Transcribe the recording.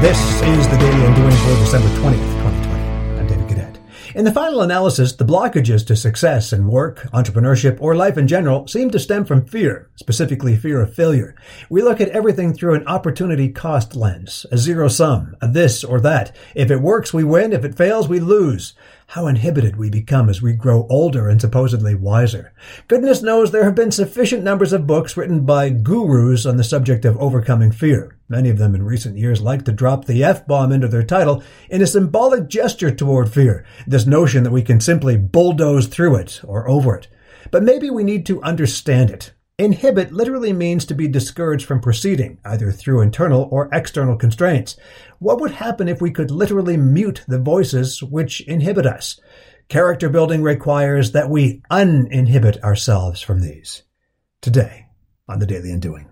This is the Daily Undoing for December 20th, 2020. I'm David Cadet. In the final analysis, the blockages to success in work, entrepreneurship, or life in general seem to stem from fear, specifically fear of failure. We look at everything through an opportunity cost lens, a zero sum, a this or that. If it works, we win. If it fails, we lose how inhibited we become as we grow older and supposedly wiser. Goodness knows there have been sufficient numbers of books written by gurus on the subject of overcoming fear. Many of them in recent years like to drop the F-bomb into their title in a symbolic gesture toward fear, this notion that we can simply bulldoze through it or over it. But maybe we need to understand it. Inhibit literally means to be discouraged from proceeding, either through internal or external constraints. What would happen if we could literally mute the voices which inhibit us? Character building requires that we uninhibit ourselves from these. Today, on the Daily Undoing.